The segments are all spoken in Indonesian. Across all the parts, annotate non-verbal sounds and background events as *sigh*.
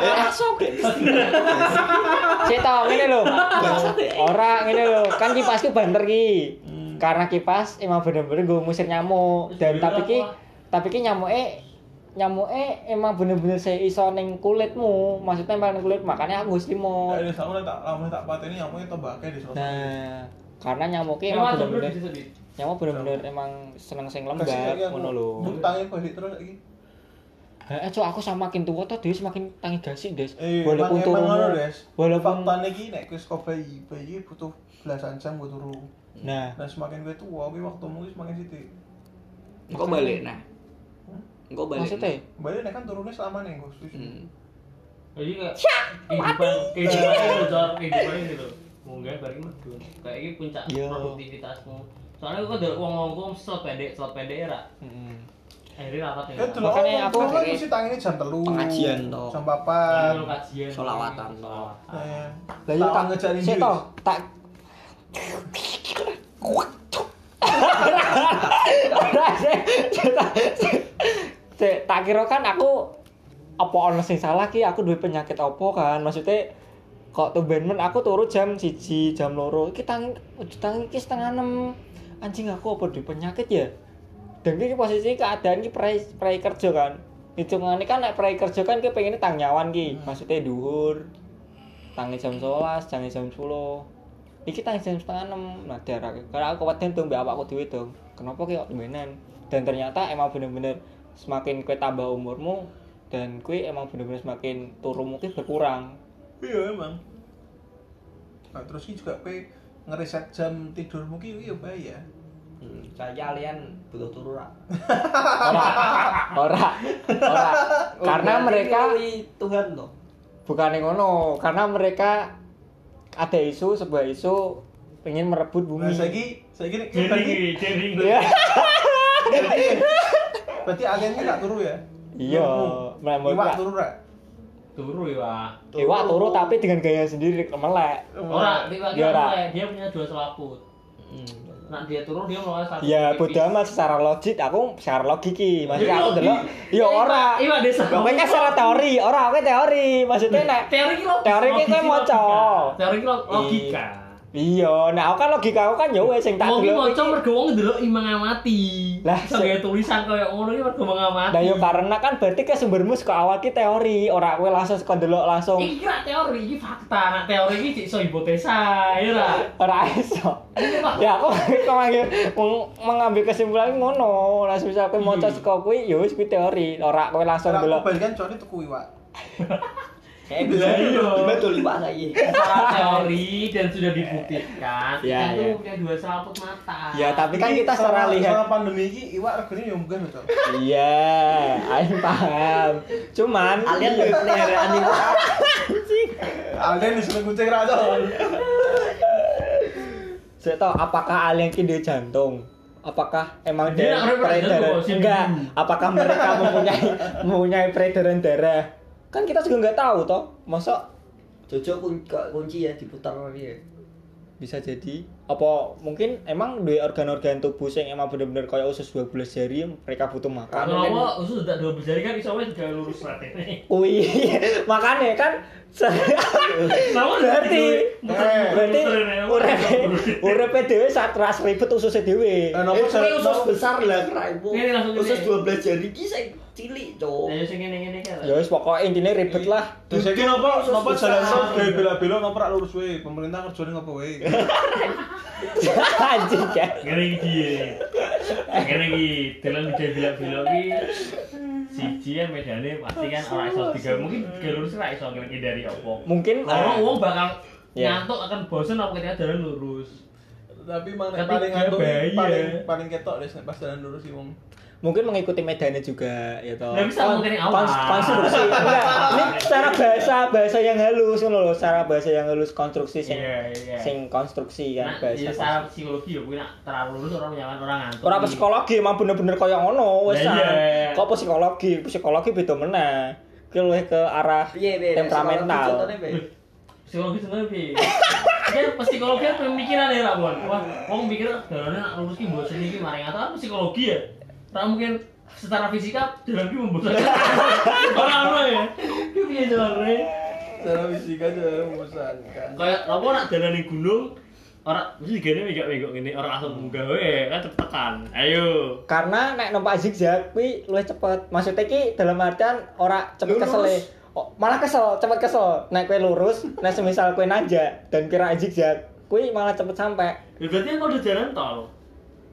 Eh, sok. Sik to ngene lho. Ora ngene lho, kan kipasku banter ki. Karena kipas emang bener-bener gue ngusir nyamuk dan tapi ki tapi ki nyamuke nyamuke emang bener-bener saya iso ning kulitmu, maksudnya emang ning kulit makanya aku selimut. Ini sama tak lama tak pateni nyamuknya tobake di sosok. Nah, karena nyamuknya Emang bener-bener nyamuk bener-bener emang seneng sing lembab ngono lho. Tangi balik terus lagi. Eh, cok aku semakin tua tuh dia semakin tangi gasik, Des. Eh, Walaupun Des. Walaupun Faktanya iki nek wis kok bayi, bayi butuh belasan jam buat turu. Nah, Nah semakin gue tua, gue waktumu wis semakin sithik. Engko balik nah. Engko balik. maksudnya Balik nek kan turunnya selama nih, Gus. Hmm. Jadi kayak kehidupan kehidupan bocor kehidupan gitu. Munggah bari medun. Kayak iki puncak Iya. produktivitasmu. Soalnya kok ada uang ngomong slot pendek, slot pendek era. Heeh. Akhirnya rapat delok Makanya aku aku- kan mesti tangine jam 3. Pengajian toh. Jam Lalu 4. kajian. Sholawatan, toh. Sholawatan. Eh, Lah iya tak ngejani sik diri. to, tak tak- kira kan aku apa ono sing salah ki aku duwe penyakit apa kan maksudnya kok tumben men aku turu jam siji jam loro iki tangi tangi iki setengah enam anjing aku apa duwe penyakit ya dan iki posisi keadaan ki pre pre kerja kan. Hitungannya kan nek pre kerja kan ki pengen tang nyawan ki maksudnya duhur tangi jam 11 tangi jam 10 iki tangi jam setengah enam. Nah daerah karena aku keweden tuh mbak aku dhewe dong kenapa ki tumbenan dan ternyata emang bener-bener semakin kue tambah umurmu dan kue emang bener-bener semakin turumu ki berkurang. Iya emang. Nah, terus ini juga kowe ngeriset jam tidurmu ki iya bae ya. Hmm. Saya kalian butuh turu ra. ora ora ora karena mereka Tuhan toh. bukan yang ngono karena mereka ada isu sebuah isu pengen merebut bumi Nah, saiki saiki nek berarti iki, jering. Iya. berarti aliennya gak turu ya? iya Menurutmu? Iwak turu ra? Turu ya, Pak. Iwa turu tapi dengan gaya sendiri melek Ora, ora. dia punya dua selaput. Hmm. Nah, dia turun dia mau satu. ya bodoh amat secara logik aku secara logik ki maksudnya Iya, aku delok iya. ya ora Iya, desa. Kowe kan secara teori, ora kowe teori. Maksudnya nek teori ki logika. Teori ki kowe maca. Teori logika. Iya, nah aku kan logika aku kan ya wis sing tak Wong delok. maca iki. mergo wong ndelok imang amati. Lah, Bisa se- gawe tulisan koyo ngono ki mergo mengamati. Nah yo karena kan berarti ke sumbermu saka awal ki teori, ora kowe langsung saka delok langsung. Iki kira teori, iki fakta. Nah, teori iki cik iso hipotesa, ya lah. Ora iso. ya aku *laughs* kemangge meng- mengambil kesimpulan ngono. Langsung bisa kowe maca saka kuwi ya wis kuwi teori, ora kowe langsung Ora delok. aku balikan cowoknya tuku iwak. *laughs* Kayak bisa iya. betul liwat saiki. Secara teori dan sudah dibuktikan, Ya, itu ya. punya dua selaput mata. Ya, tapi kan kita secara lihat selama pandemi ini iwak regane yo munggah lho, Cok. Iya, aing paham. Cuman Kalian lebih peliharaan liwat. Alien disuruh kucing ra, saya tahu apakah alien ki duwe jantung? Apakah emang Dia peredaran? Enggak. Apakah mereka mempunyai *laughs* mempunyai peredaran darah? Kan kita juga nggak tahu toh. Masa Jojo kun- kunci ya diputar dia. bisa jadi apa mungkin emang dua organ-organ tubuh yang emang bener-bener kayak usus 12 jari mereka butuh makan Kalau usus udah dua jari kan iso wes juga lurus rat ini. Wih, makanya kan *laughs* berarti Eh, berarti urip dhewe sak ras ribet ususnya dhewe. Eh, Eh, usus besar lah Usus gini. 12 jari ki sing cilik, Cok. Ya sing ngene-ngene kan. Ya wis pokoknya intinya ribet lah. Terus iki nopo jalan tol gawe bela-bela nopo ra lurus wae. Pemerintah kerjane ngopo wae. *laughs* Anjing ya. Ngene iki. Ngene iki dalam video belok-belok iki siji kan medane pasti kan ora iso tiga mungkin tiga lurus ora iso dari opo. Mungkin Orang ah, wong bakal Ya. ngantuk akan bosen apa ketika jalan lurus. Tapi Ketika paling ngantuk paling ya. paling ketok deh pas jalan lurus sih wong. Mungkin mengikuti medannya juga ya toh. Nggak bisa Kon- mungkin awal. konstruksi. *laughs* Enggak, ini secara bahasa bahasa yang halus ngono loh, secara bahasa yang halus konstruksi sing Iya, iya. sing konstruksi kan Nah, bahasa. ya secara psikologi ya kuwi nak terlalu lurus orang nyaman orang ngantuk. Ora psikologi emang bener-bener kaya ngono wis. Lah, San. iya. Kok psikologi? Psikologi beda meneh. Ki luwih ke arah Piye, piye? temperamental. Contohnya, piye? psikologi sebenarnya kan psikologi kan pemikiran ya lah buan wah wong mikir dalane nak lurus ki bosen iki maring atau apa psikologi ya ora mungkin secara fisika jalan ki membosankan. *laughs* Ora ono ya. Ki piye jalane? Secara fisika juga membosankan. Kayak apa nak jalan ning gunung ora mesti gene megak-megak ngene ora langsung munggah wae kan cepet tekan. Ayo. Karena nek numpak zigzag kuwi luwih cepet. Maksudnya ki dalam artian ora cepet kesel e. Oh, malah kesel, cepet kesel. Nek kowe lurus, nek semisal kowe nanjak dan kira zigzag, kuwi malah cepet sampai. Ya berarti kan udah jalan tol.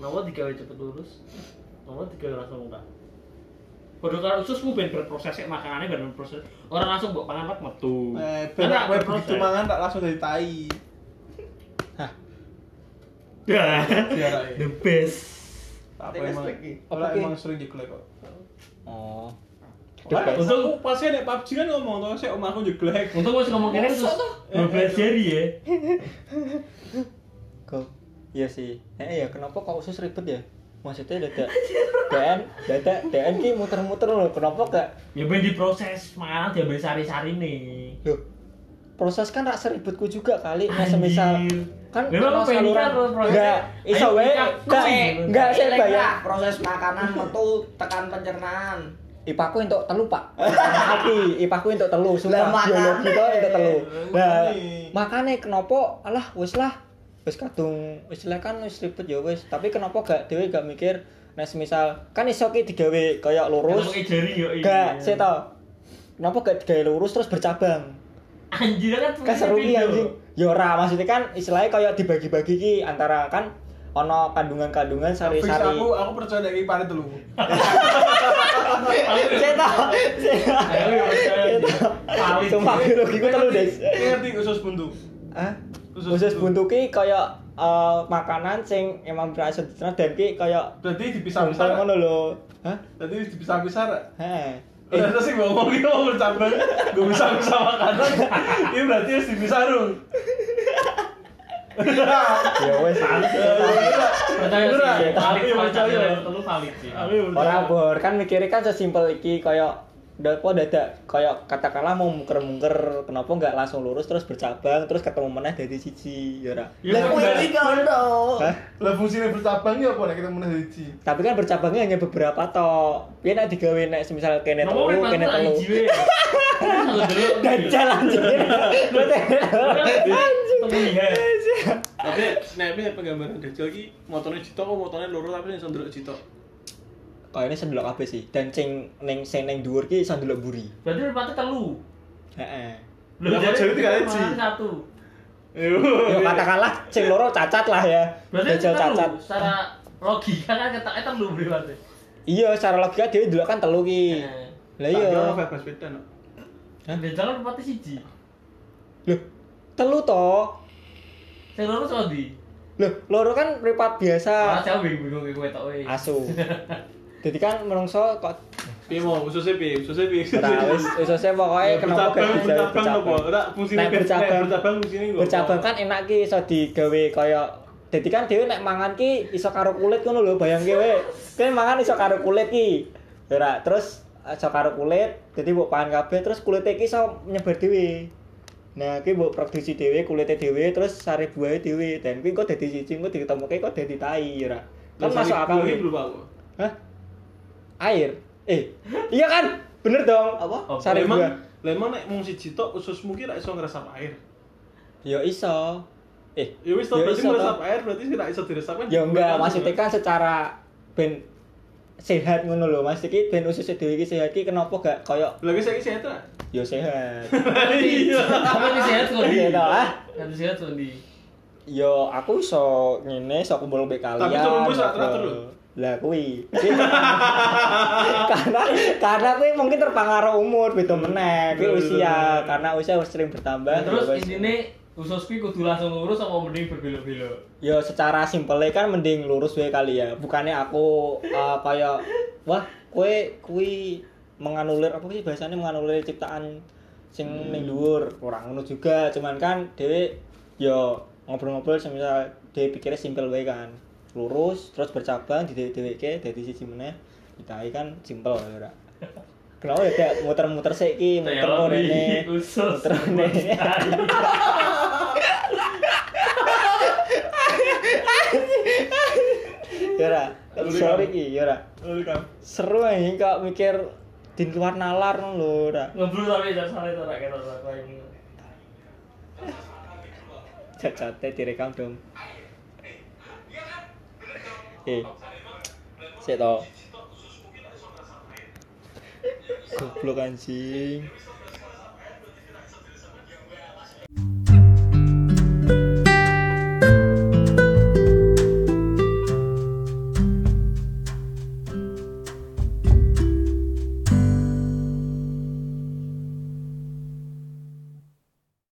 Napa digawe cepet lurus? Napa digawe langsung enggak? Padha karo ususmu ben berproses makanane ben berproses. Ora langsung mbok pangan pat metu. Eh, Kan benar, rak begitu mangan tak langsung dari tai. Dah. Diarai. The best. Apa Teknik emang? lagi. Ora Apa emang sering diglek kok. Oh. Lah, best. untung aku pas nek PUBG kan ngomong to sik omahku jeglek. Untuk wis ngomong kene terus 12 jari ya. Kok iya sih. Eh ya kenapa kok usus ribet ya? Maksudnya dadak DN, dadak DN ki muter-muter loh. Kenapa gak Ya ben diproses makanan diambil sari-sarine. Loh, proses kan rak seribetku juga kali. Nah, semisal kan Memang kan saluran- prosesnya? Enggak, iso wae. Enggak, enggak saya bayar. proses makanan metu tekan pencernaan. Ipaku untuk telu, Pak. *laughs* Hati, ipaku untuk telu, sumpah. makane. Biologi kok untuk telu. Nah, makane kenapa alah wis lah. Wis kadung wis lah kan wis ribet ya wis. Tapi kenapa gak dhewe gak mikir nek semisal kan iso ki digawe kaya lurus. Jari yo iya. Gak, saya tau. Kenapa gak digawe lurus terus bercabang? Anjir kan kan seru ki anjing ya ora maksudnya kan istilahnya kayak dibagi-bagi ki antara kan ono kandungan-kandungan sari-sari aku aku percaya iki pare telu. *laughs* saya tahu Ayo yo. Paling. sumpah biologi ku telu des ngerti usus buntu. Hah? Usus usus buntu. ki kayak eh, makanan sing emang berasal dicerna dan ki kayak Berarti dipisah-pisah. ngono lho hah Berarti dipisah-pisah. Heeh. Eh, terus sih ngomong gitu mau bercabang, gue bisa bisa makanan. Ini berarti harus dipisah dong. ya wes Percaya sih. Valid Iya, percaya. percaya. Telu valid sih. Aku ya percaya. ora bor kan mikirnya kan sesimpel iki kayak Dapo dadak kayak katakanlah mau mungker-mungker kenapa nggak langsung lurus terus bercabang terus ketemu meneh dari siji ya ora Ya Lah kan kuwi iki kono. Hah? Lah fungsinya bercabang ya apa nek kita meneh siji. Tapi kan bercabangnya hanya beberapa toh. Piye nek digawe nek semisal kene telu, kene tak telu. *laughs* Dajal anjir. Tapi nek piye penggambaran Dajjal iki motone Cito kok motone loro tapi sing ndelok Cito. Kayaknya sendelok kabeh sih. Dan sing ning sing ning dhuwur ki sendelok buri. Berarti merpati telu. Heeh. Lah, jadi jadi tiga malah hiji. Satu. Ya katakanlah sing loro cacat lah ya. Berarti Dajal cacat. Secara logika kan ketoknya telu berarti. Iya, secara logika dia dulu kan telu ki. Lah iya. kira bebas beda no. Dan jalan merpati siji. Loh, telu toh. Sing loro sondi. Loh, loro kan Ah, mripat biasa. jauh bingung kowe tok. Asu. *laughs* Jadi kan menungso kok Piye mau ususnya piye? Ususnya piye? ora wis ususnya pokoknya kenapa gak bisa bercabang. Ora fungsine bercabang. bercabang fungsine lho. bercabang kan enak ki iso digawe kaya Dadi kan dhewe nek mangan ki iso karo kulit ngono lho bayangke wae. Kan mangan iso karo kulit ki. Ora, terus iso karo kulit, dadi mbok pangan kabeh terus kulite ki iso nyebar dhewe. Nah, ki mbok produksi dhewe, kulite dhewe, terus sari buahe dhewe. Dan kuwi kok dadi siji kok diketemuke kok dadi tai ora. Kan masuk akal. Hah? Air. Eh, iya kan? Bener dong. Apa? Oh, Sari Lemang, buah. lemang nek mung siji tok ususmu ki ra iso ngresap air. Ya iso. Eh, Ya wis tok berarti iso, ngresap air berarti ra iso diresap kan. Ya enggak, maksudnya kan secara ben sehat ngono lho. Mas iki ben ususnya dhewe iki sehat iki kenapa gak koyo Lagi saiki sehat ra? ya sehat. *laughs* Iya. Kamu di sehat kok di. Iya, ah? Kamu sehat kok di. Yo aku iso ngene iso kumpul mbek kalian. Tapi turunmu iso teratur lho. Lah kuwi. *laughs* karena karena kuwi mungkin terpengaruh umur beda meneh, kuwi Betul, usia betul. karena usia wis sering bertambah. Nah, terus ya wis. intine usus kuwi kudu langsung lurus apa mending berbelok-belok? Ya secara simpelnya kan mending lurus wae kali ya. Bukannya aku eh, kayak wah kue kui menganulir apa sih bahasanya menganulir ciptaan sing ning dhuwur. Ora ngono juga, cuman kan dhewe ya ngobrol-ngobrol semisal dhewe pikirnya simpel wae kan. Lurus terus bercabang di dhewe-dheweke dadi siji meneh. Ditai kan simpel ya. Kenapa ya kayak muter-muter sik ki, muter usus. Muter ngene. Ya ora. Sorry ki, ya ora. Oh, kan. Seru anjing kok mikir din keluar nalar ngono lho ora. Ngeblur tapi jangan salah itu rak kita rak ini. Cacate direkam dong. Eh. Sik to. Goblok anjing.